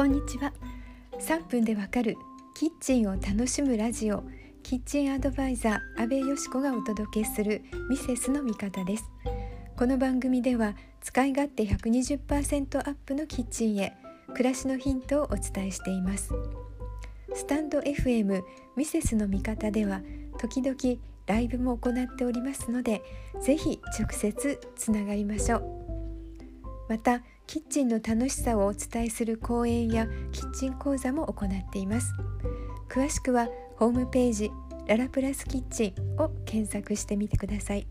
こんにちは。3分でわかるキッチンを楽しむラジオ。キッチンアドバイザー阿部よし子がお届けするミセスの味方です。この番組では使い勝手120%アップのキッチンへ暮らしのヒントをお伝えしています。スタンド FM ミセスの味方では時々ライブも行っておりますのでぜひ直接つながりましょう。またキッチンの楽しさをお伝えする講演やキッチン講座も行っています詳しくはホームページララプラスキッチンを検索してみてください。